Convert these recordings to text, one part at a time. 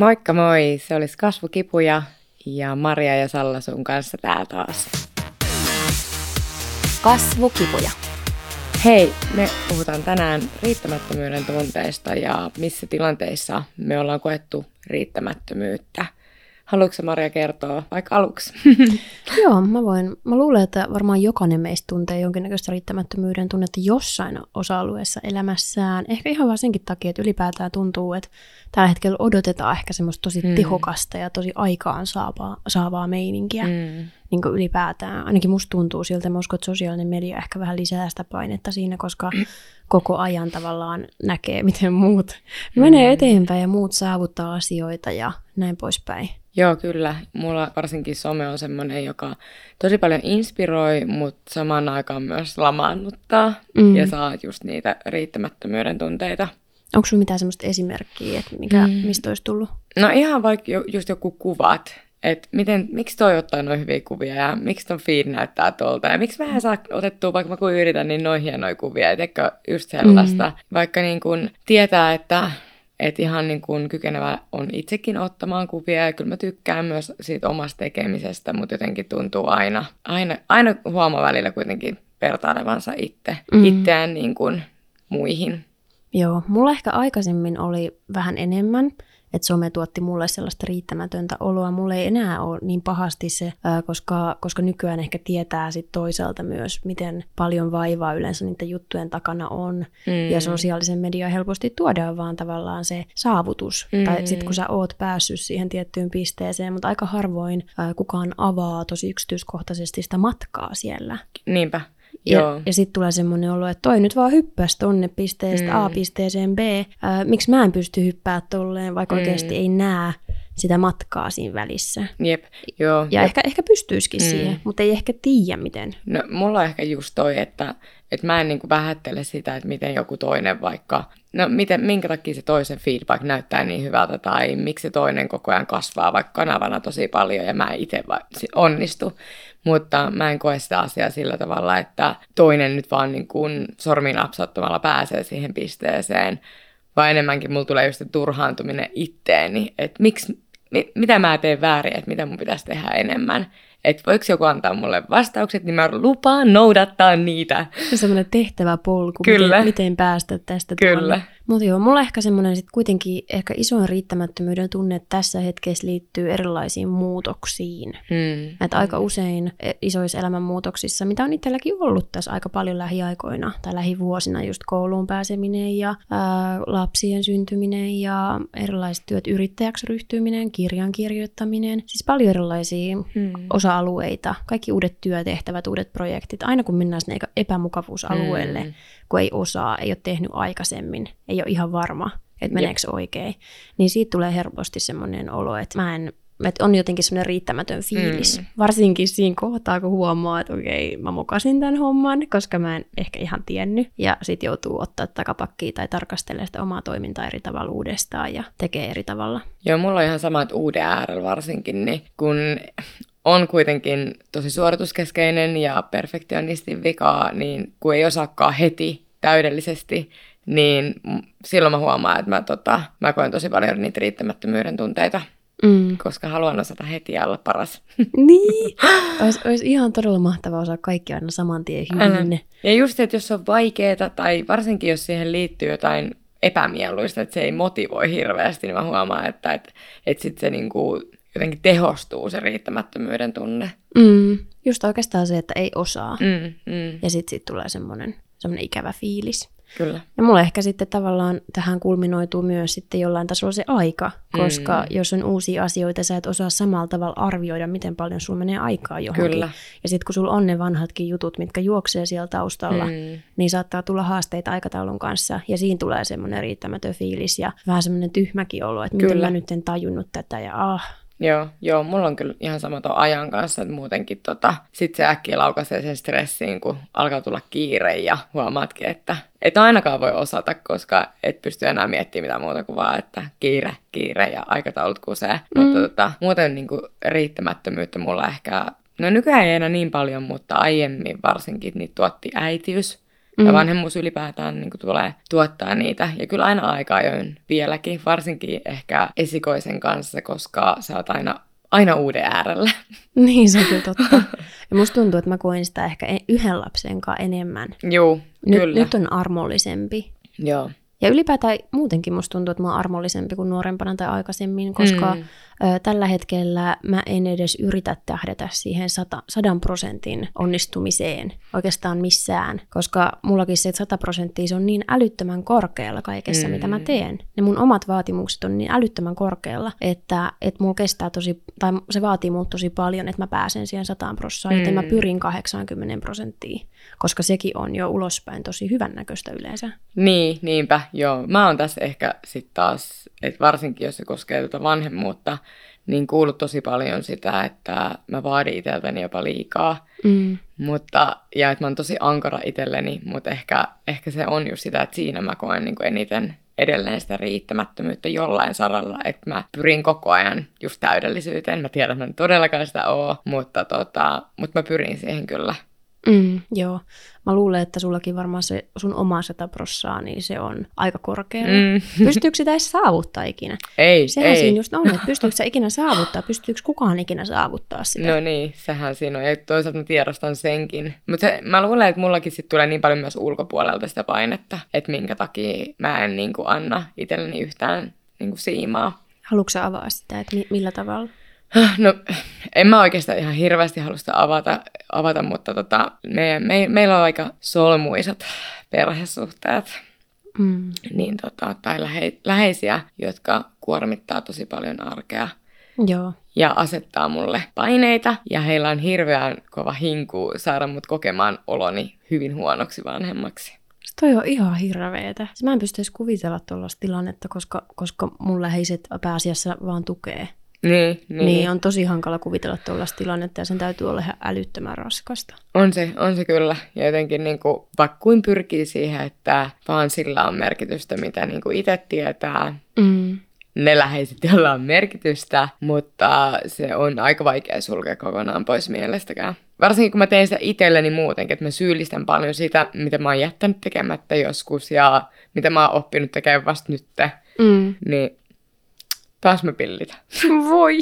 Moikka moi, se olisi Kasvukipuja ja Maria ja Salla sun kanssa täällä taas. Kasvukipuja. Hei, me puhutaan tänään riittämättömyyden tunteista ja missä tilanteissa me ollaan koettu riittämättömyyttä – Haluatko Maria kertoa vaikka aluksi? Joo, mä voin. Mä luulen, että varmaan jokainen meistä tuntee jonkinnäköistä riittämättömyyden tunnetta jossain osa-alueessa elämässään. Ehkä ihan vaan senkin takia, että ylipäätään tuntuu, että tällä hetkellä odotetaan ehkä semmoista tosi mm. tehokasta ja tosi aikaan saavaa, saavaa meininkiä. Mm. Niin kuin ylipäätään. Ainakin musta tuntuu siltä, mä uskon, että sosiaalinen media ehkä vähän lisää sitä painetta siinä, koska koko ajan tavallaan näkee, miten muut mm. menee eteenpäin ja muut saavuttaa asioita ja näin poispäin. Joo, kyllä. Mulla varsinkin some on semmoinen, joka tosi paljon inspiroi, mutta samaan aikaan myös lamaannuttaa mm. ja saa just niitä riittämättömyyden tunteita. Onko sinulla mitään semmoista esimerkkiä, että mikä, mm. mistä olisi tullut? No ihan vaikka just joku kuvat, että miten, miksi toi ottaa noin hyviä kuvia ja miksi ton feed näyttää tuolta ja miksi mä en saa otettua, vaikka mä kun yritän, niin noin hienoja kuvia, että just sellaista. Mm. Vaikka niin kun tietää, että että ihan niin kuin kykenevä on itsekin ottamaan kuvia ja kyllä mä tykkään myös siitä omasta tekemisestä, mutta jotenkin tuntuu aina, aina, aina huomaa välillä kuitenkin vertailevansa itse, mm. itseään niin kuin muihin. Joo, mulla ehkä aikaisemmin oli vähän enemmän, että some tuotti mulle sellaista riittämätöntä oloa. Mulle ei enää ole niin pahasti se, koska, koska nykyään ehkä tietää sit toisaalta myös, miten paljon vaivaa yleensä niiden juttujen takana on. Mm. Ja sosiaalisen median helposti tuodaan vaan tavallaan se saavutus. Mm. Tai sitten kun sä oot päässyt siihen tiettyyn pisteeseen, mutta aika harvoin kukaan avaa tosi yksityiskohtaisesti sitä matkaa siellä. Niinpä. Ja, ja sitten tulee semmoinen olo, että toi nyt vaan hyppäsi tonne pisteestä mm. A pisteeseen B. Ää, miksi mä en pysty hyppää tolleen, vaikka mm. oikeasti ei näe sitä matkaa siinä välissä. Jep, joo. Ja jep. Ehkä, ehkä pystyisikin mm. siihen, mutta ei ehkä tiedä miten. No mulla on ehkä just toi, että, että mä en niin vähättele sitä, että miten joku toinen vaikka, no miten, minkä takia se toisen feedback näyttää niin hyvältä, tai miksi se toinen koko ajan kasvaa vaikka kanavana tosi paljon, ja mä itse onnistu. Mutta mä en koe sitä asiaa sillä tavalla, että toinen nyt vaan niin kuin sormin napsauttamalla pääsee siihen pisteeseen, vaan enemmänkin mulla tulee just se turhaantuminen itteeni, että miksi, mitä mä teen väärin, että mitä mun pitäisi tehdä enemmän että voiko joku antaa mulle vastaukset, niin mä lupaan noudattaa niitä. Semmoinen tehtävä polku, Kyllä. Miten, miten päästä tästä Kyllä. Mutta joo, mulla ehkä semmoinen sitten kuitenkin ehkä isoin riittämättömyyden tunne että tässä hetkessä liittyy erilaisiin muutoksiin. Hmm. Että aika usein e, isoissa elämänmuutoksissa, mitä on itselläkin ollut tässä aika paljon lähiaikoina tai lähivuosina, just kouluun pääseminen ja ää, lapsien syntyminen ja erilaiset työt yrittäjäksi ryhtyminen, kirjan kirjoittaminen. Siis paljon erilaisia hmm. Osa-alueita, kaikki uudet työtehtävät, uudet projektit. Aina kun mennään sinne epämukavuusalueelle, hmm kun ei osaa, ei ole tehnyt aikaisemmin, ei ole ihan varma, että meneekö oikein, niin siitä tulee helposti semmoinen olo, että mä en että on jotenkin semmoinen riittämätön fiilis. Mm. Varsinkin siinä kohtaa, kun huomaa, että okei, mä mukasin tämän homman, koska mä en ehkä ihan tiennyt. Ja sitten joutuu ottaa takapakkiin tai tarkastelemaan sitä omaa toimintaa eri tavalla uudestaan ja tekee eri tavalla. Joo, mulla on ihan sama, että uuden äärellä varsinkin, niin kun on kuitenkin tosi suorituskeskeinen ja perfektionistin vikaa, niin kun ei osaakaan heti täydellisesti, niin silloin mä huomaan, että mä, tota, mä koen tosi paljon niitä riittämättömyyden tunteita, mm. koska haluan osata heti olla paras. Niin, olisi, olisi ihan todella mahtavaa osaa kaikki aina saman tien hyvin. Ja just, että jos on vaikeaa, tai varsinkin jos siihen liittyy jotain epämieluista, että se ei motivoi hirveästi, niin mä huomaan, että, että, että sitten se niinku jotenkin tehostuu se riittämättömyyden tunne. Mm. Just oikeastaan se, että ei osaa. Mm, mm. Ja sitten sit tulee semmoinen ikävä fiilis. Kyllä. Ja mulle ehkä sitten tavallaan tähän kulminoituu myös sitten jollain tasolla se aika, koska mm. jos on uusia asioita, sä et osaa samalla tavalla arvioida, miten paljon sulla menee aikaa johonkin. Kyllä. Ja sitten kun sulla on ne vanhatkin jutut, mitkä juoksee siellä taustalla, mm. niin saattaa tulla haasteita aikataulun kanssa. Ja siinä tulee semmoinen riittämätön fiilis ja vähän semmoinen tyhmäkin olo, että miten mä nyt en tajunnut tätä ja ah, Joo, joo, mulla on kyllä ihan sama tuon ajan kanssa, että muutenkin tota, sit se äkkiä laukaisee sen stressiin, kun alkaa tulla kiire ja huomaatkin, että et ainakaan voi osata, koska et pysty enää miettimään mitään muuta kuin vaan, että kiire, kiire ja aikataulut kusee. Mm. Mutta tota, muuten niin kuin, riittämättömyyttä mulla ehkä, no nykyään ei enää niin paljon, mutta aiemmin varsinkin niin tuotti äitiys Mm. Ja vanhemmuus ylipäätään niin kuin tulee tuottaa niitä. Ja kyllä aina aika ajoin vieläkin, varsinkin ehkä esikoisen kanssa, koska sä oot aina aina uuden äärellä. Niin, se on kyllä totta. Ja musta tuntuu, että mä koen sitä ehkä e- yhden lapsen kanssa enemmän. Joo, nyt, kyllä. Nyt on armollisempi. Joo. Ja ylipäätään muutenkin musta tuntuu, että mä oon armollisempi kuin nuorempana tai aikaisemmin, koska mm. ö, tällä hetkellä mä en edes yritä tähdätä siihen sata, sadan prosentin onnistumiseen oikeastaan missään, koska mullakin se 100 prosenttia se on niin älyttömän korkealla kaikessa, mm. mitä mä teen. Ne mun omat vaatimukset on niin älyttömän korkealla, että, että mulla kestää tosi, tai se vaatii mut tosi paljon, että mä pääsen siihen 100 prosenttiin, mm. joten mä mm. pyrin 80 prosenttiin, koska sekin on jo ulospäin tosi hyvännäköistä yleensä. Niin, niinpä. Joo, mä oon tässä ehkä sitten taas, että varsinkin jos se koskee tuota vanhemmuutta, niin kuullut tosi paljon sitä, että mä vaadin itseltäni jopa liikaa. Mm. Mutta, ja että mä oon tosi ankara itselleni, mutta ehkä, ehkä se on just sitä, että siinä mä koen niin eniten edelleen sitä riittämättömyyttä jollain saralla, että mä pyrin koko ajan just täydellisyyteen. Mä tiedän, että mä en todellakaan sitä oo, mutta, tota, mutta mä pyrin siihen kyllä. Mm, joo. Mä luulen, että sullakin varmaan se sun oma sataprossaa, niin se on aika korkea. Mm. Pystyykö sitä edes saavuttaa ikinä? Ei, Sehän ei. siinä just on, että pystyykö se ikinä saavuttaa, pystyykö kukaan ikinä saavuttaa sitä? No niin, sehän siinä on. Ja toisaalta mä tiedostan senkin. Mutta mä luulen, että mullakin sit tulee niin paljon myös ulkopuolelta sitä painetta, että minkä takia mä en niin kuin, anna itselleni yhtään niin kuin, siimaa. Haluatko avaa sitä, että mi- millä tavalla? No, en mä oikeastaan ihan hirveästi halua sitä avata, avata mutta tota, me, me, meillä on aika solmuisat perhesuhteet. Mm. Niin, tota, tai lähe, läheisiä, jotka kuormittaa tosi paljon arkea. Joo. Ja asettaa mulle paineita. Ja heillä on hirveän kova hinku saada mut kokemaan oloni hyvin huonoksi vanhemmaksi. Toi on ihan hirveetä. Mä en pysty edes kuvitella tuollaista tilannetta, koska, koska mun läheiset pääasiassa vaan tukee. Niin, niin. niin on tosi hankala kuvitella tuollaista tilannetta ja sen täytyy olla ihan älyttömän raskasta. On se, on se kyllä. Ja jotenkin niin kuin, vaikka kuin pyrkii siihen, että vaan sillä on merkitystä, mitä niin kuin itse tietää. Mm. Ne läheiset, joilla on merkitystä, mutta se on aika vaikea sulkea kokonaan pois mielestäkään. Varsinkin kun mä teen sitä itselleni muutenkin, että mä syyllistän paljon sitä, mitä mä oon jättänyt tekemättä joskus ja mitä mä oon oppinut tekemään vasta nyt. Mm. Niin Taas me pillitä. Voi.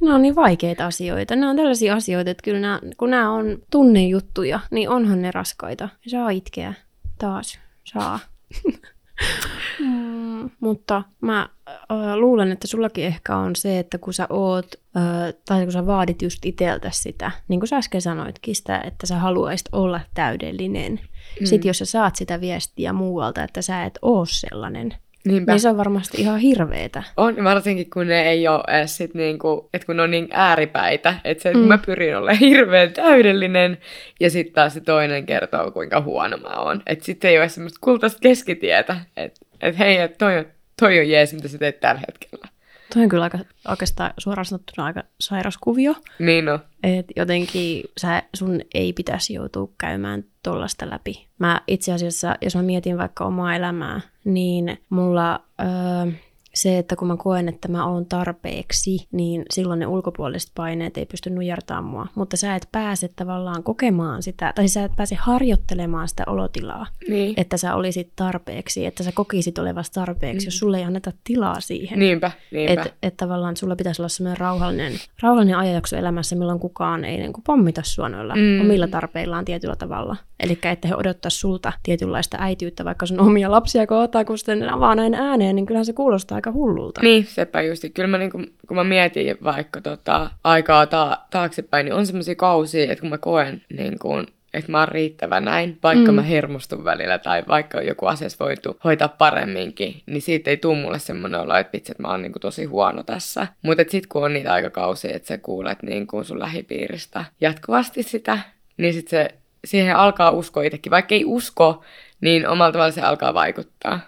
Nämä on niin vaikeita asioita. Nämä on tällaisia asioita, että kyllä nämä, kun nämä on tunnejuttuja, niin onhan ne raskaita. Saa itkeä. Taas. Saa. mm, mutta mä äh, luulen, että sullakin ehkä on se, että kun sä oot, äh, tai kun sä vaadit just iteltä sitä, niin kuin sä äsken sanoitkin sitä, että sä haluaisit olla täydellinen. Mm. Sitten jos sä saat sitä viestiä muualta, että sä et oo sellainen, Niinpä. Niin se on varmasti ihan hirveetä. On, varsinkin kun ne ei ole edes sit niinku, että kun ne on niin ääripäitä, että se, mm. mä pyrin olemaan hirveän täydellinen, ja sitten taas se toinen kertoo, kuinka huono mä oon. Että sitten ei ole semmoista kultaista keskitietä, että et hei, et toi, on, toi on jees, mitä sä teet tällä hetkellä. Toi on kyllä aika, oikeastaan suoraan sanottuna aika sairas kuvio. Niin no. Et jotenkin sä, sun ei pitäisi joutua käymään tollasta läpi. Mä itse asiassa, jos mä mietin vaikka omaa elämää, niin mulla... Öö, se, että kun mä koen, että mä oon tarpeeksi, niin silloin ne ulkopuoliset paineet ei pysty nujertamaan mua. Mutta sä et pääse tavallaan kokemaan sitä, tai sä et pääse harjoittelemaan sitä olotilaa, niin. että sä olisit tarpeeksi, että sä kokisit olevasta tarpeeksi, mm. jos sulle ei anneta tilaa siihen. Niinpä, niinpä. Että et tavallaan sulla pitäisi olla sellainen rauhallinen, rauhallinen ajanjakso elämässä, milloin kukaan ei niin kuin pommita sua noilla mm. omilla tarpeillaan tietyllä tavalla. Eli että he odottaa sulta tietynlaista äityyttä, vaikka sun omia lapsia kohtaa, kun sitten avaa näin ääneen, niin kyllähän se kuulostaa aika hullulta. Niin, sepä just. Kyllä mä, niin kun, kun mä mietin vaikka tota, aikaa ta- taaksepäin, niin on semmoisia kausia, että kun mä koen niin kun, että mä oon riittävä näin, vaikka mm. mä hermostun välillä tai vaikka joku asias voitu hoitaa paremminkin, niin siitä ei tule mulle semmoinen olo, että vitsi, että mä oon niin kuin tosi huono tässä. Mutta sitten kun on niitä aikakausia, että sä kuulet niin kuin sun lähipiiristä jatkuvasti sitä, niin sitten se siihen alkaa uskoa itsekin. Vaikka ei usko, niin omalla tavalla se alkaa vaikuttaa.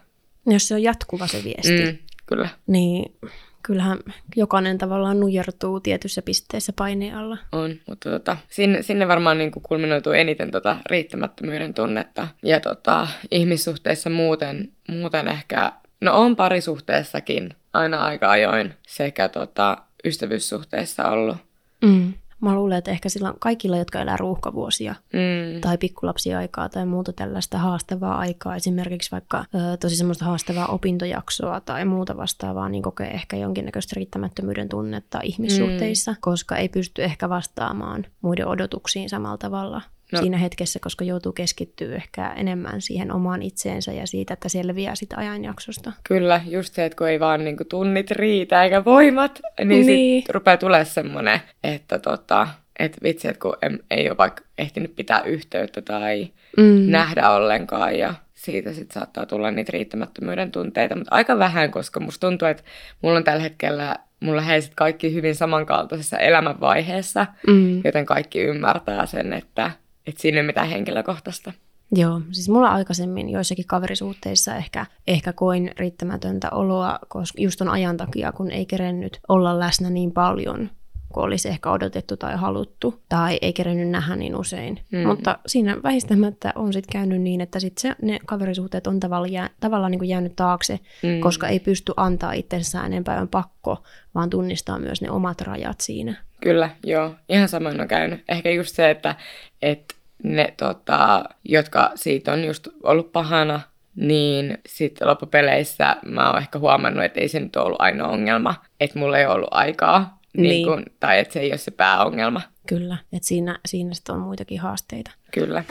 Jos se on jatkuva se viesti. Mm, kyllä. Niin kyllähän jokainen tavallaan nujertuu tietyssä pisteessä paineen alla. On, mutta tota, sinne, sinne varmaan niin kuin kulminoituu eniten tota riittämättömyyden tunnetta. Ja tota, ihmissuhteissa muuten, muuten ehkä, no on parisuhteessakin aina aika ajoin sekä tota, ystävyyssuhteissa ollut. Mm. Mä luulen, että ehkä silloin kaikilla, jotka elää ruuhkavuosia mm. tai pikkulapsiaikaa tai muuta tällaista haastavaa aikaa, esimerkiksi vaikka ö, tosi semmoista haastavaa opintojaksoa tai muuta vastaavaa, niin kokee ehkä jonkinnäköistä riittämättömyyden tunnetta ihmissuhteissa, mm. koska ei pysty ehkä vastaamaan muiden odotuksiin samalla tavalla no. siinä hetkessä, koska joutuu keskittyä ehkä enemmän siihen omaan itseensä ja siitä, että selviää sitä ajanjaksosta. Kyllä, just se, että kun ei vaan niin kuin tunnit riitä eikä voimat, niin, niin. sitten rupeaa tulemaan semmoinen, että tota, että vitsi, että kun ei ole vaikka ehtinyt pitää yhteyttä tai mm. nähdä ollenkaan ja siitä sitten saattaa tulla niitä riittämättömyyden tunteita, mutta aika vähän, koska musta tuntuu, että mulla on tällä hetkellä, mulla heisit kaikki hyvin samankaltaisessa elämänvaiheessa, mm. joten kaikki ymmärtää sen, että että siinä ei ole mitään henkilökohtaista. Joo, siis mulla aikaisemmin joissakin kaverisuhteissa ehkä, ehkä koin riittämätöntä oloa, koska just on ajan takia, kun ei kerennyt olla läsnä niin paljon kuin olisi ehkä odotettu tai haluttu, tai ei kerennyt nähdä niin usein. Mm. Mutta siinä väistämättä on sitten käynyt niin, että sit se, ne kaverisuhteet on tavallaan, jää, tavallaan niin kuin jäänyt taakse, mm. koska ei pysty antaa itsensään enempää pakko, vaan tunnistaa myös ne omat rajat siinä. Kyllä, joo. Ihan samoin on käynyt. Ehkä just se, että, että ne, tota, jotka siitä on just ollut pahana, niin sitten loppupeleissä mä oon ehkä huomannut, että ei se nyt ollut ainoa ongelma, että mulla ei ollut aikaa, niin. Niin kun, tai että se ei ole se pääongelma. Kyllä, että siinä, siinä sitten on muitakin haasteita. Kyllä.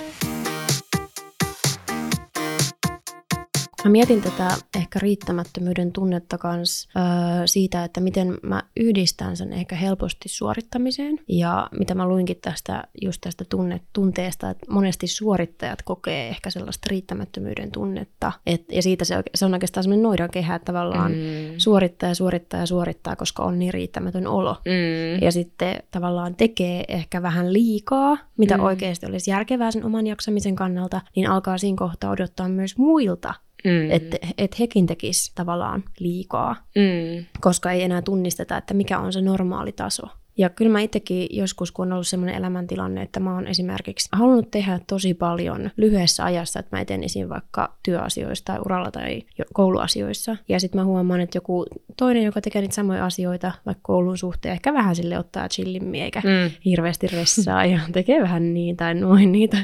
Mä mietin tätä ehkä riittämättömyyden tunnetta kans öö, siitä, että miten mä yhdistän sen ehkä helposti suorittamiseen. Ja mitä mä luinkin tästä, just tästä tunne, tunteesta, että monesti suorittajat kokee ehkä sellaista riittämättömyyden tunnetta. Et, ja siitä se, se on oikeastaan semmoinen noidan kehä, että tavallaan mm. suorittaja, suorittaja, suorittaa, koska on niin riittämätön olo. Mm. Ja sitten tavallaan tekee ehkä vähän liikaa, mitä mm. oikeasti olisi järkevää sen oman jaksamisen kannalta, niin alkaa siinä kohtaa odottaa myös muilta Mm. Että et hekin tekis tavallaan liikaa, mm. koska ei enää tunnisteta, että mikä on se normaali taso. Ja kyllä mä itsekin joskus, kun on ollut sellainen elämäntilanne, että mä oon esimerkiksi halunnut tehdä tosi paljon lyhyessä ajassa, että mä etenisin vaikka työasioissa tai uralla tai kouluasioissa. Ja sitten mä huomaan, että joku toinen, joka tekee niitä samoja asioita, vaikka koulun suhteen, ehkä vähän sille ottaa chillimmin eikä mm. hirveästi ressaa ja tekee vähän niin tai noin niitä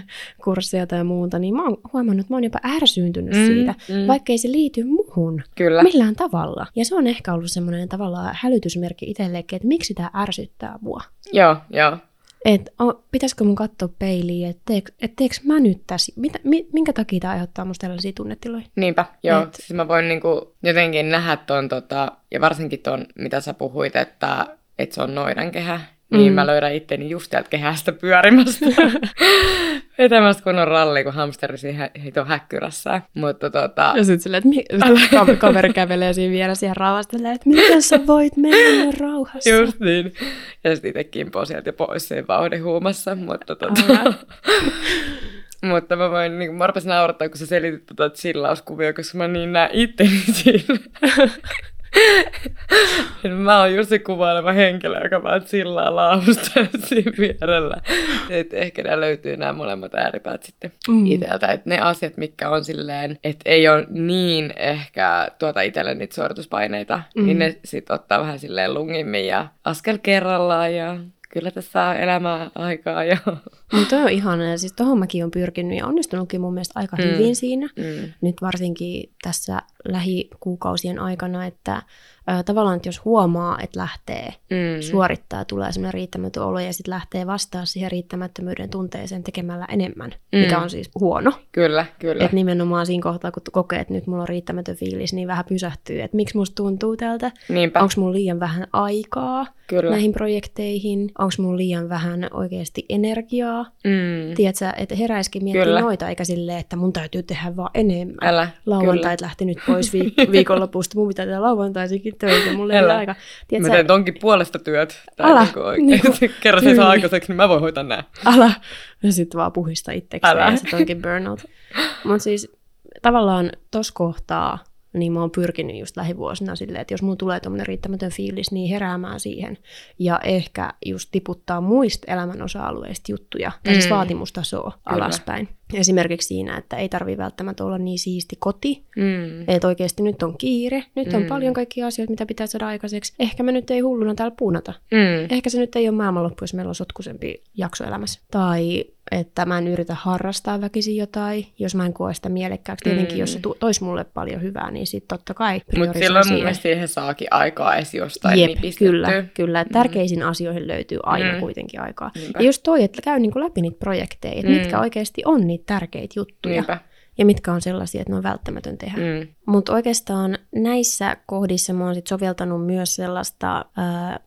kursseja tai muuta, niin mä oon huomannut, että mä oon jopa ärsyyntynyt mm, siitä, mm. vaikka ei se liity muhun Kyllä. millään tavalla. Ja se on ehkä ollut semmoinen tavallaan hälytysmerkki itsellekin, että miksi tämä ärsyttää ärsyttää mua. Joo, joo. Et, o, pitäisikö mun katsoa peiliin, että teekö et teekö mä nyt tässä, mitä, mi, minkä takia tämä aiheuttaa musta tällaisia tunnetiloja? Niinpä, joo. Et... Siis mä voin niinku jotenkin nähdä ton, tota, ja varsinkin ton, mitä sä puhuit, että, että se on noidankehä, niin mm. mä löydän itteni just täältä kehästä pyörimästä. Vetämästä kun on ralli, kun hamsteri siinä hito häkkyrässä. Mutta tota... Ja sitten silleen, että mi- kaveri kävelee siinä vieressä ja rauhastelee, että miten sä voit mennä rauhassa. Just niin. Ja sitten itse kimpoo sieltä pois siinä vauhdihuumassa. Mutta tota... Mutta mä voin, niin mä naurattaa, kun sä selitit tota chillauskuvia, koska mä niin näen itteni siinä. Mä oon just se kuvaileva henkilö, joka vaan sillaa laavusta siinä vierellä. Et ehkä nämä löytyy nämä molemmat ääripäät sitten mm. itseltä. Että ne asiat, mitkä on silleen, että ei ole niin ehkä tuota itselle niitä suorituspaineita, mm. niin ne sitten ottaa vähän silleen lungimmin ja askel kerrallaan ja kyllä tässä on elämää aikaa jo. Mutta on ihana ja siis tohon mäkin on pyrkinyt ja onnistunutkin mun mielestä aika mm. hyvin siinä. Mm. Nyt varsinkin tässä lähikuukausien aikana, että tavallaan, että jos huomaa, että lähtee mm. suorittaa, tulee semmoinen riittämätön olo ja sitten lähtee vastaa siihen riittämättömyyden tunteeseen tekemällä enemmän, mm. mikä on siis huono. Kyllä, kyllä. Että nimenomaan siinä kohtaa, kun kokee, että nyt mulla on riittämätön fiilis, niin vähän pysähtyy, että miksi musta tuntuu tältä, onko mulla liian vähän aikaa kyllä. näihin projekteihin, onko mulla liian vähän oikeasti energiaa. Mm. Tiedätkö, että heräisikin miettiä noita, eikä silleen, että mun täytyy tehdä vaan enemmän. Älä, Lauantait lähti nyt pois viik- viikonlopusta, mun pitää tehdä lauantaisikin töitä, mulla ei ole aika. Tiedätkö, mä teen tonkin puolesta työt. Ala. Niin kuin, Kerran se saa aikaiseksi, niin mä voin hoitaa nää. Ala. Ja sitten vaan puhista itsekseen ja sitten onkin burnout. Mutta siis tavallaan tos kohtaa niin mä oon pyrkinyt just lähivuosina silleen, että jos mulla tulee tuommoinen riittämätön fiilis, niin heräämään siihen. Ja ehkä just tiputtaa muista elämän osa-alueista juttuja, tai siis mm. vaatimustasoa Kyllä. alaspäin. Esimerkiksi siinä, että ei tarvi välttämättä olla niin siisti koti, mm. että oikeasti nyt on kiire, nyt on mm. paljon kaikkia asioita, mitä pitää saada aikaiseksi. Ehkä me nyt ei hulluna täällä puunata. Mm. Ehkä se nyt ei ole maailmanloppu, jos meillä on sotkuisempi jakso elämässä. Tai että mä en yritä harrastaa väkisin jotain, jos mä en koe sitä mielekkääksi. Tietenkin, mm. jos se toisi mulle paljon hyvää, niin sitten totta kai Mutta silloin mun mielestä siihen saakin aikaa edes jostain Jep, nipistetty. kyllä, kyllä. Mm. Tärkeisiin asioihin löytyy aina mm. kuitenkin aikaa. Niinpä. Ja just toi, että käy niinku läpi niitä projekteja, että mm. mitkä oikeasti on niitä tärkeitä juttuja. Niinpä ja mitkä on sellaisia, että ne on välttämätön tehdä. Mm. Mutta oikeastaan näissä kohdissa mä oon sit soveltanut myös sellaista,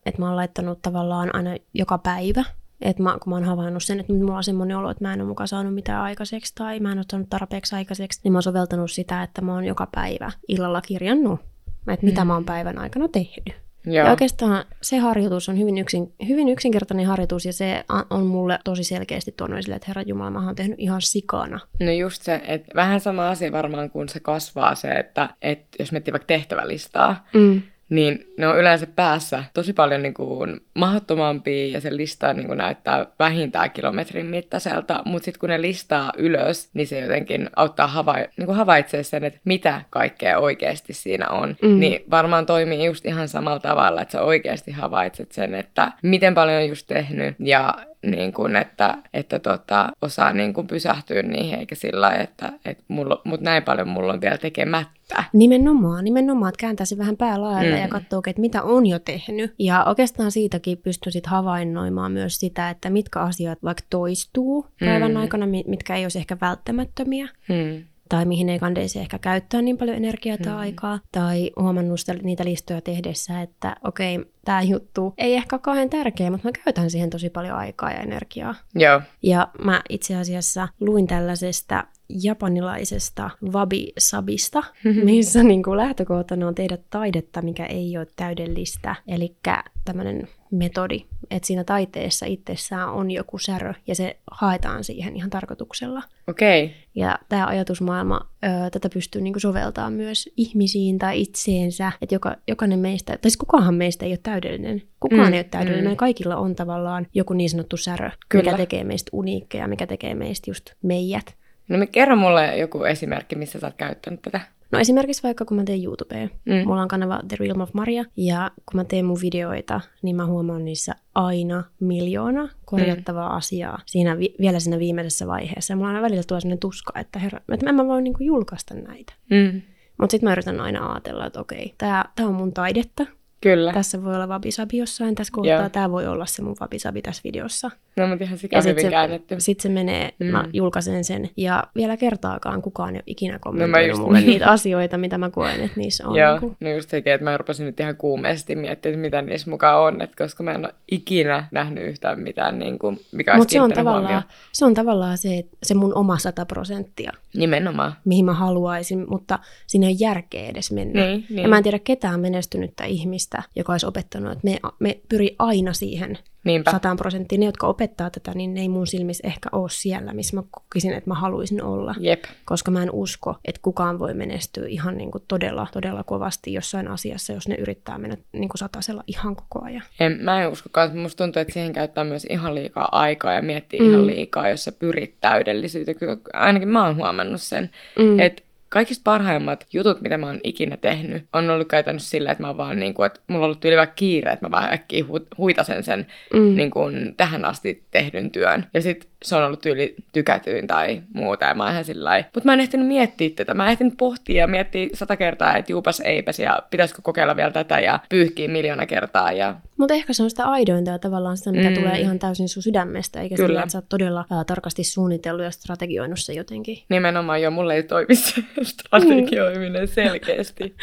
että mä oon laittanut tavallaan aina joka päivä että mä, kun mä oon havainnut sen, että mulla on semmoinen olo, että mä en ole mukaan saanut mitään aikaiseksi tai mä en ole saanut tarpeeksi aikaiseksi, niin mä oon soveltanut sitä, että mä oon joka päivä illalla kirjannut, että mitä mm. mä oon päivän aikana tehnyt. Joo. Ja oikeastaan se harjoitus on hyvin, yksin, hyvin yksinkertainen harjoitus ja se on mulle tosi selkeästi tuonut esille, että Herra Jumala, mä oon tehnyt ihan sikana. No just se, että vähän sama asia varmaan kun se kasvaa se, että, että jos miettii vaikka tehtävälistaa, mm niin ne on yleensä päässä tosi paljon niin kuin mahdottomampia ja se lista niin kuin näyttää vähintään kilometrin mittaiselta, mutta sitten kun ne listaa ylös, niin se jotenkin auttaa havai- niin kuin havaitsemaan sen, että mitä kaikkea oikeasti siinä on. Mm. Niin varmaan toimii just ihan samalla tavalla, että sä oikeasti havaitset sen, että miten paljon on just tehnyt ja niin kuin, että, että tota, osaa niin kuin pysähtyä niihin, eikä sillä lailla, että, että mulla, mutta näin paljon mulla on vielä tekemättä. Nimenomaan, nimenomaan, että kääntää se vähän päälailla mm. ja katsoo, että mitä on jo tehnyt. Ja oikeastaan siitäkin pystyy sitten havainnoimaan myös sitä, että mitkä asiat vaikka toistuu päivän mm. aikana, mitkä ei olisi ehkä välttämättömiä. Mm tai mihin ei kandeisi ehkä käyttää niin paljon energiaa tai mm. aikaa, tai huomannut niitä listoja tehdessä, että okei, okay, tämä juttu ei ehkä ole kauhean tärkeä, mutta mä käytän siihen tosi paljon aikaa ja energiaa. Joo. Ja mä itse asiassa luin tällaisesta japanilaisesta wabi-sabista, missä niin kuin lähtökohtana on tehdä taidetta, mikä ei ole täydellistä. Eli tämmöinen metodi, että siinä taiteessa itsessään on joku särö ja se haetaan siihen ihan tarkoituksella. Okei. Okay. Ja tämä ajatusmaailma, ö, tätä pystyy niinku soveltamaan myös ihmisiin tai itseensä, että joka, jokainen meistä, tai siis kukaanhan meistä ei ole täydellinen. Kukaan mm, ei ole täydellinen. Mm. Kaikilla on tavallaan joku niin sanottu särö, Kyllä. mikä tekee meistä uniikkeja, mikä tekee meistä just meidät. No kerro mulle joku esimerkki, missä sä oot käyttänyt tätä. No esimerkiksi vaikka kun mä teen YouTubea. Mm. Mulla on kanava The Realm of Maria, ja kun mä teen mun videoita, niin mä huomaan niissä aina miljoona korjattavaa mm. asiaa siinä vi- vielä siinä viimeisessä vaiheessa. Ja mulla aina välillä tulee sellainen tuska, että herra, että mä en mä voi niinku julkaista näitä. Mm. Mutta sitten mä yritän aina ajatella, että okei, tämä on mun taidetta, Kyllä. Tässä voi olla vabisabi jossain tässä kohtaa. Joo. Tämä voi olla se mun vabisabi tässä videossa. No, mutta ihan sikä hyvin se, käännetty. Sitten se menee, mm. mä julkaisen sen. Ja vielä kertaakaan kukaan ei ole ikinä kommentoinut no, mulle niin. niitä asioita, mitä mä koen, että niissä on. Joo, niin no just sekin, että mä rupesin nyt ihan kuumeesti miettimään, että mitä niissä mukaan on. Että koska mä en ole ikinä nähnyt yhtään mitään, niin kuin, mikä Mutta se on tavallaan, se on tavallaan se, se mun oma sata prosenttia. Nimenomaan. Mihin mä haluaisin, mutta siinä ei järkeä edes mennä. Niin, niin. Ja mä en tiedä ketään menestynyttä ihmistä, joka olisi opettanut, että me, me pyri aina siihen Niinpä. 100 prosenttia. Ne, jotka opettaa tätä, niin ne ei mun silmissä ehkä ole siellä, missä mä kokisin, että mä haluaisin olla. Jep. Koska mä en usko, että kukaan voi menestyä ihan niin kuin todella, todella kovasti jossain asiassa, jos ne yrittää mennä niin kuin satasella ihan koko ajan. En, mä en usko, että musta tuntuu, että siihen käyttää myös ihan liikaa aikaa ja miettii mm. ihan liikaa, jos sä pyrit täydellisyyteen. Ainakin mä oon huomannut sen, mm. että kaikista parhaimmat jutut, mitä mä oon ikinä tehnyt, on ollut käytännössä sillä, että mä vaan niin kuin, että mulla on ollut yli vaikka kiire, että mä vaan äkkiä hu- huitasen sen mm. niin kuin, tähän asti tehdyn työn. Ja sitten se on ollut tyyli tykätyin tai muuta, ja mä oon ihan sillä Mutta mä en ehtinyt miettiä tätä. Mä en ehtinyt pohtia ja miettiä sata kertaa, että juupas eipäs, ja pitäisikö kokeilla vielä tätä, ja pyyhkiä miljoona kertaa. Ja... Mutta ehkä se on sitä aidointa ja tavallaan sitä, mikä mm. tulee ihan täysin sun sydämestä, eikä Kyllä. sillä, että sä oot todella ää, tarkasti suunnitellut ja strategioinut se jotenkin. Nimenomaan jo, mulle ei toimi se strategioiminen selkeästi.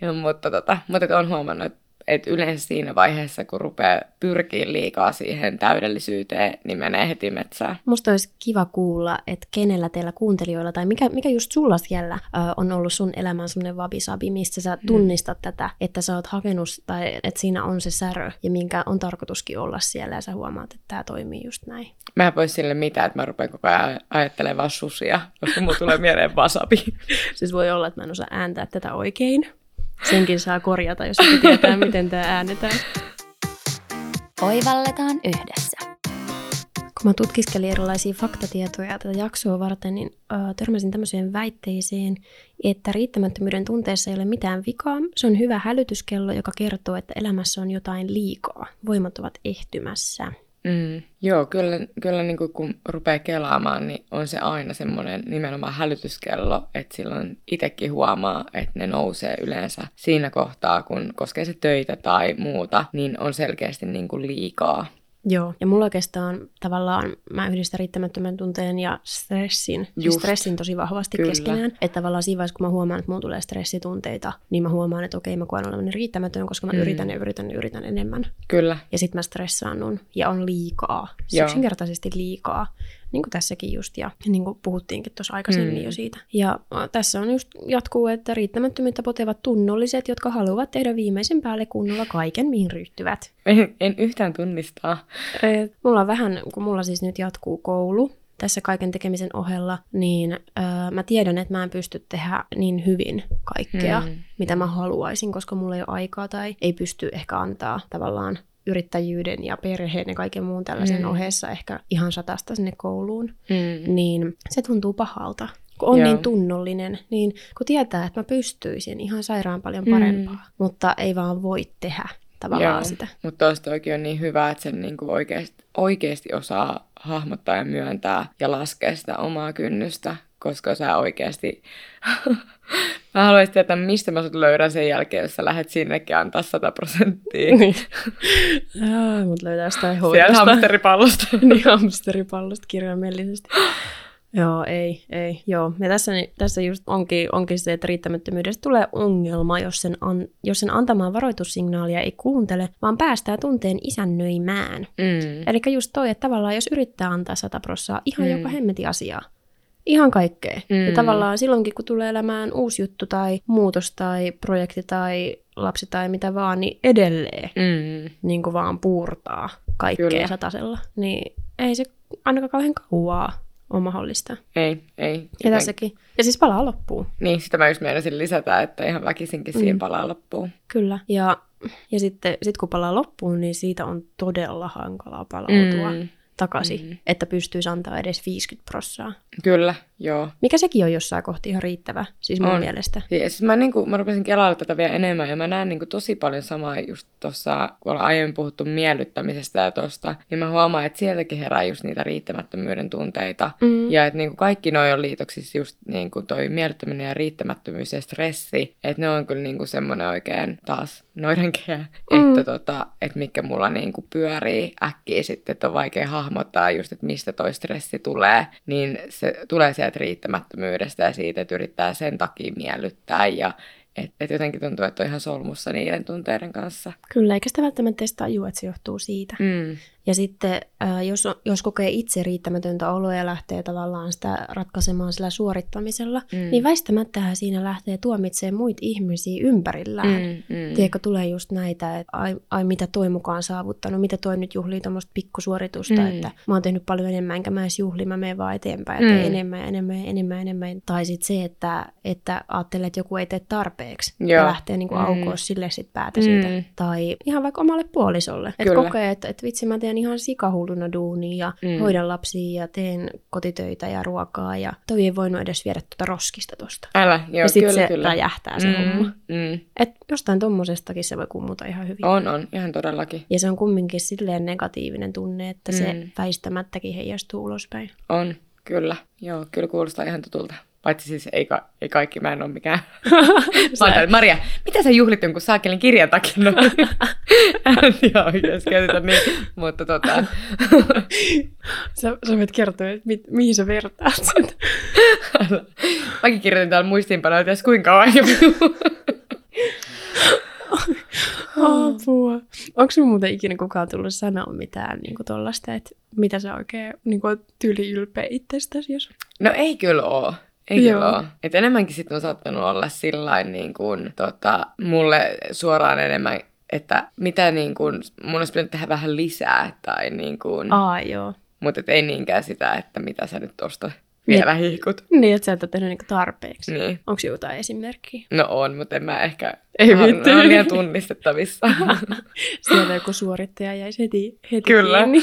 ja, mutta, tota, mutta on huomannut, että et yleensä siinä vaiheessa, kun rupeaa pyrkiä liikaa siihen täydellisyyteen, niin menee heti metsään. Musta olisi kiva kuulla, että kenellä teillä kuuntelijoilla, tai mikä, mikä just sulla siellä ö, on ollut sun elämän semmoinen vabisabi, mistä sä mm. tunnistat mm. tätä, että sä oot hakenut, tai että siinä on se särö, ja minkä on tarkoituskin olla siellä, ja sä huomaat, että tämä toimii just näin. Mä en voi sille mitään, että mä rupean koko ajan ajattelemaan susia, koska mulla tulee mieleen wasabi. siis voi olla, että mä en osaa ääntää tätä oikein. Senkin saa korjata, jos et tietää, miten tämä äänetään. Oivalletaan yhdessä. Kun mä tutkiskelin erilaisia faktatietoja tätä jaksoa varten, niin äh, törmäsin tämmöiseen väitteeseen, että riittämättömyyden tunteessa ei ole mitään vikaa. Se on hyvä hälytyskello, joka kertoo, että elämässä on jotain liikaa. Voimat ovat ehtymässä. Mm, joo, kyllä, kyllä niin kuin kun rupeaa kelaamaan, niin on se aina semmoinen nimenomaan hälytyskello, että silloin itsekin huomaa, että ne nousee yleensä siinä kohtaa, kun koskee se töitä tai muuta, niin on selkeästi niin kuin liikaa. Joo, ja mulla oikeastaan tavallaan, mä yhdistän riittämättömän tunteen ja stressin, siis Just. siis stressin tosi vahvasti Kyllä. keskenään. Että tavallaan siinä vaiheessa, kun mä huomaan, että mulla tulee stressitunteita, niin mä huomaan, että okei, mä koen olevan riittämätön, koska mä mm. yritän ja yritän ja yritän enemmän. Kyllä. Ja sitten mä stressaannun ja on liikaa, siis yksinkertaisesti liikaa niin kuin tässäkin just, ja niin kuin puhuttiinkin tuossa aikaisemmin mm. jo siitä. Ja tässä on just jatkuu, että riittämättömyyttä potevat tunnolliset, jotka haluavat tehdä viimeisen päälle kunnolla kaiken, mihin ryhtyvät. En, en yhtään tunnistaa. Mulla on vähän, kun mulla siis nyt jatkuu koulu, tässä kaiken tekemisen ohella, niin öö, mä tiedän, että mä en pysty tehdä niin hyvin kaikkea, mm. mitä mä haluaisin, koska mulla ei ole aikaa tai ei pysty ehkä antaa tavallaan yrittäjyyden ja perheen ja kaiken muun tällaisen mm. ohessa ehkä ihan satasta sinne kouluun, mm. niin se tuntuu pahalta. Kun on Joo. niin tunnollinen, niin kun tietää, että mä pystyisin ihan sairaan paljon parempaa, mm. mutta ei vaan voi tehdä tavallaan Joo. sitä. Mutta toista oikein on niin hyvä, että sen niinku oikeasti, oikeasti osaa hahmottaa ja myöntää ja laskea sitä omaa kynnystä, koska sä oikeasti Mä haluaisin tietää, mistä mä sut löydän sen jälkeen, jos sä lähdet sinnekin antaa 100 prosenttia. Niin. mut löytää jostain hoidosta. Siellä hamsteripallosta. niin, hamsteripallosta kirjaimellisesti. Joo, ei, ei, joo. Ja tässä, tässä just onkin, onkin se, että riittämättömyydestä tulee ongelma, jos sen, an, jos sen antamaan varoitussignaalia ei kuuntele, vaan päästää tunteen isännöimään. Mm. Eli just toi, että tavallaan jos yrittää antaa sata prossaa ihan mm. joka hemmeti asiaa, Ihan kaikkea. Mm. Ja tavallaan silloinkin, kun tulee elämään uusi juttu tai muutos tai projekti tai lapsi tai mitä vaan, niin edelleen mm. niin kuin vaan puurtaa kaikkea Kyllä. satasella. Niin ei se ainakaan kauhean kauaa ole mahdollista. Ei, ei. Ja tässäkin. Ja siis palaa loppuun. Niin, sitä mä just meinasin lisätä, että ihan väkisinkin mm. siihen palaa loppuun. Kyllä. Ja, ja sitten sit kun palaa loppuun, niin siitä on todella hankalaa palautua. Mm takaisin, mm-hmm. että pystyisi antaa edes 50 prossaa. Kyllä, joo. Mikä sekin on jossain kohti ihan riittävä, siis mun on. mielestä. Siis mä, niin kuin, mä rupesin kelailla tätä vielä enemmän, ja mä näen niin kuin, tosi paljon samaa just tuossa, kun ollaan aiemmin puhuttu miellyttämisestä ja tosta, niin mä huomaan, että sieltäkin herää just niitä riittämättömyyden tunteita. Mm. Ja että niin kuin, kaikki noi on liitoksissa just niin kuin toi miellyttäminen ja riittämättömyys ja stressi, että ne on kyllä niin kuin semmoinen oikein taas noidankehä, mm. että, tota, että mikä mulla niin kuin pyörii äkkiä sitten, että on vaikea hahmottaa just, että mistä toi stressi tulee, niin se tulee sieltä riittämättömyydestä ja siitä, että yrittää sen takia miellyttää ja että et jotenkin tuntuu, että on ihan solmussa niiden tunteiden kanssa. Kyllä, eikä sitä välttämättä edes tajua, että se johtuu siitä. Mm. Ja sitten jos, jos kokee itse riittämätöntä oloa ja lähtee tavallaan sitä ratkaisemaan sillä suorittamisella, mm. niin väistämättä siinä lähtee tuomitsemaan muita ihmisiä ympärillään. Mm, mm. Tiedätkö, tulee just näitä, että ai, ai mitä toi mukaan saavuttanut, mitä toi nyt juhlii tuommoista pikkusuoritusta, mm. että mä oon tehnyt paljon enemmän, enkä mä edes juhli, mä menen vaan eteenpäin ja mm. enemmän ja enemmän ja enemmän, enemmän. Tai sitten se, että, että ajattelee, että joku ei tee tarpeeksi Joo. ja lähtee niin kuin mm. aukoa sille sit päätä mm. siitä. Tai ihan vaikka omalle puolisolle. Että kokee, että, että vitsi mä teen teen ihan sikahulluna duunia ja mm. hoidan lapsia ja teen kotitöitä ja ruokaa ja toi ei voinut edes viedä tuota roskista tosta. Älä, joo, ja sitten se kyllä. räjähtää se mm, homma. Mm. Et jostain tommosestakin se voi kummuta ihan hyvin. On, on, ihan todellakin. Ja se on kumminkin silleen negatiivinen tunne, että mm. se väistämättäkin heijastuu ulospäin. On, kyllä. Joo, kyllä kuulostaa ihan tutulta. Paitsi siis ei, ka- ei kaikki, mä en ole mikään. Mä Maria, mitä sä juhlit jonkun saakelin kirjan takia? No, en tiedä oikeasti käytetä niin, mutta tota... sä, sä voit kertoa, että mi- mihin sä vertaat sitä. Mäkin kirjoitin täällä muistiinpanoja, että kuinka kauan Apua. Onko sinulla muuten ikinä kukaan tullut sanoa mitään niin tuollaista, että mitä sä oikein niin kuin, tyyli ylpeä itsestäsi? Jos... No ei kyllä ole. Ei Joo. ole. Et enemmänkin sitten on saattanut olla sillä niin kuin, tota, mulle suoraan enemmän, että mitä niin kuin, mun olisi pitänyt tehdä vähän lisää. Tai niin kuin, Aa, joo. Mutta ei niinkään sitä, että mitä sä nyt tosta vielä niin, hihkut. Niin, että sä et ole tehnyt niinku tarpeeksi. Niin. Onko jotain esimerkkiä? No on, mutta en mä ehkä... Ei vitti. On liian tunnistettavissa. Siellä joku suorittaja jäisi heti, heti Kyllä. kiinni.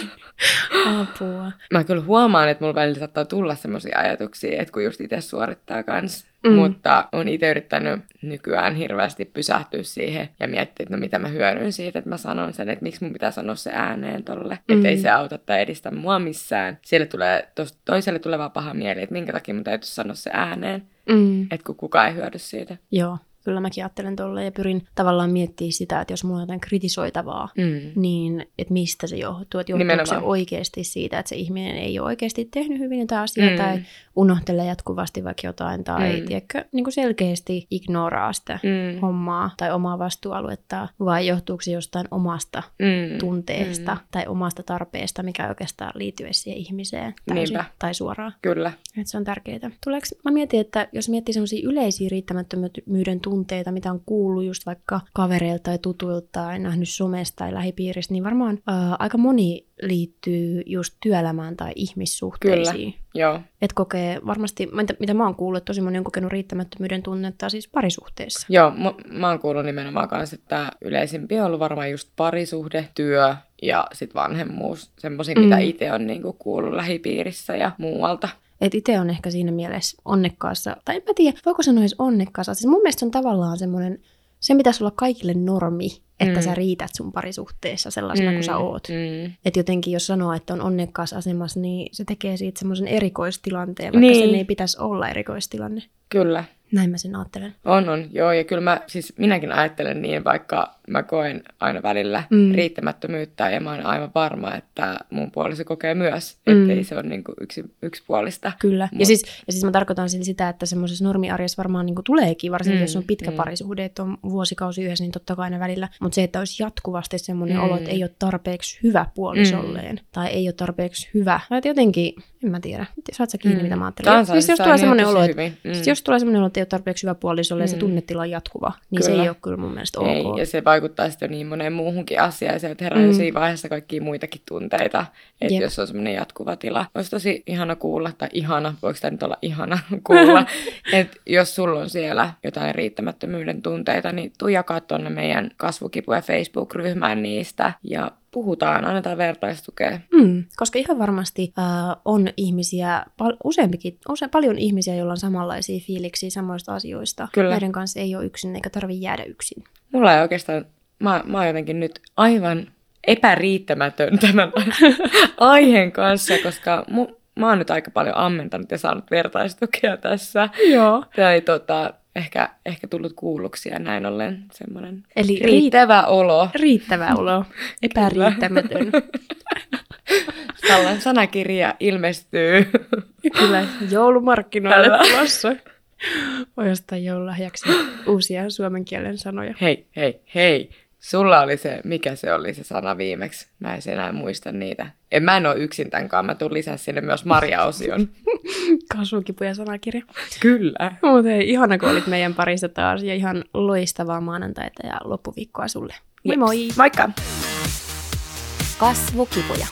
Apua. Mä kyllä huomaan, että mulla välillä saattaa tulla sellaisia ajatuksia, että kun just itse suorittaa kans, mm. mutta on itse yrittänyt nykyään hirveästi pysähtyä siihen ja miettiä, että no mitä mä hyödyn siitä, että mä sanon sen, että miksi mun pitää sanoa se ääneen tolle, mm. että ei se auta tai edistä mua missään. Siellä tulee, toiselle tulee vaan paha mieli, että minkä takia mun täytyy sanoa se ääneen, mm. että kun kukaan ei hyödy siitä. Joo. Kyllä mäkin ajattelen tolle ja pyrin tavallaan miettimään sitä, että jos mulla on jotain kritisoitavaa, mm. niin että mistä se johtuu. Että johtuuko se oikeasti siitä, että se ihminen ei ole oikeasti tehnyt hyvin jotain asiaa mm. tai unohtelee jatkuvasti vaikka jotain tai mm. tiedätkö, niin kuin selkeästi ignoraa sitä mm. hommaa tai omaa vastuualuetta vai johtuuko se jostain omasta mm. tunteesta mm. tai omasta tarpeesta, mikä oikeastaan liittyy siihen ihmiseen täysin Niinpä. tai suoraan. Kyllä. Että se on tärkeää. Tuleeko, mä mietin, että jos miettii sellaisia yleisiä riittämättömyyden tunteita, mitä on kuullut just vaikka kavereilta tai tutuilta tai nähnyt somesta tai lähipiiristä, niin varmaan ää, aika moni liittyy just työelämään tai ihmissuhteisiin. Kyllä, joo. Et kokee varmasti, mitä, mitä mä oon kuullut, että tosi moni on kokenut riittämättömyyden tunnetta siis parisuhteessa. Joo, mä, mä oon kuullut nimenomaan kanssa, että yleisimpi on ollut varmaan just parisuhde, työ ja sitten vanhemmuus. Semmoisia, mm. mitä itse on niinku kuullut lähipiirissä ja muualta. Että itse on ehkä siinä mielessä onnekkaassa, tai en mä tiedä, voiko sanoa edes onnekkaassa. Siis mun mielestä se on tavallaan semmoinen, se pitäisi olla kaikille normi, että mm. sä riität sun parisuhteessa sellaisena mm. kuin sä oot. Mm. Että jotenkin jos sanoo, että on onnekkaassa asemassa, niin se tekee siitä semmoisen erikoistilanteen, vaikka niin. sen ei pitäisi olla erikoistilanne. Kyllä. Näin mä sen ajattelen. On, on. Joo, ja kyllä mä, siis minäkin ajattelen niin, vaikka mä koen aina välillä mm. riittämättömyyttä, ja mä oon aivan varma, että mun puoliso kokee myös, mm. ettei se ole niin kuin yksi, yksipuolista. Kyllä, Mut... ja, siis, ja siis mä tarkoitan sitä, että semmoisessa normiarjessa varmaan niin kuin tuleekin, varsinkin mm. jos on pitkä mm. parisuhde, että on vuosikausi yhdessä, niin totta kai aina välillä. Mutta se, että olisi jatkuvasti semmoinen mm. olo, että ei ole tarpeeksi hyvä puolisolleen, mm. tai ei ole tarpeeksi hyvä. Tai että en mä tiedä, saat sä kiinni, mm. mitä mä ajattelen. Siis jos tulee semmoinen olo, että, mm. jos tulee semmoinen olo, että ei ole tarpeeksi hyvä puolisolle mm. ja se mm. tunnetila on jatkuva, niin kyllä. se ei ole kyllä mun mielestä ok. Ei, ja se vaikuttaa sitten niin moneen muuhunkin asiaan, se herää mm. jo siinä vaiheessa kaikkia muitakin tunteita, että jos on semmoinen jatkuva tila. Olisi tosi ihana kuulla, tai ihana, voiko tämä nyt olla ihana kuulla, että jos sulla on siellä jotain riittämättömyyden tunteita, niin tuu jakaa tuonne meidän kasvukipu- ja Facebook-ryhmään niistä, ja puhutaan, annetaan vertaistukea. Mm, koska ihan varmasti äh, on ihmisiä, pal- useampikin, use, paljon ihmisiä, joilla on samanlaisia fiiliksiä samoista asioista. Kyllä. Näiden kanssa ei ole yksin eikä tarvi jäädä yksin. Mulla ei oikeastaan, mä, mä oon jotenkin nyt aivan epäriittämätön tämän aiheen kanssa, koska mu, mä oon nyt aika paljon ammentanut ja saanut vertaistukea tässä. Joo. Tai tota, ehkä, ehkä tullut kuulluksi ja näin ollen semmoinen Eli riittävä riit- olo. Riittävä olo, epäriittämätön. Tällainen sanakirja ilmestyy. Kyllä, joulumarkkinoille tulossa. Voi ostaa joululahjaksi uusia suomen kielen sanoja. Hei, hei, hei. Sulla oli se, mikä se oli se sana viimeksi? Mä en enää muista niitä. En mä en ole yksin tämänkaan, mä tuun lisää sinne myös Maria-osion. Kasvukipu ja sanakirja. Kyllä. Mutta hei, ihana kun olit meidän parissa taas ja ihan loistavaa maanantaita ja loppuviikkoa sulle. Moi moi! Moikka! Kasvukipuja.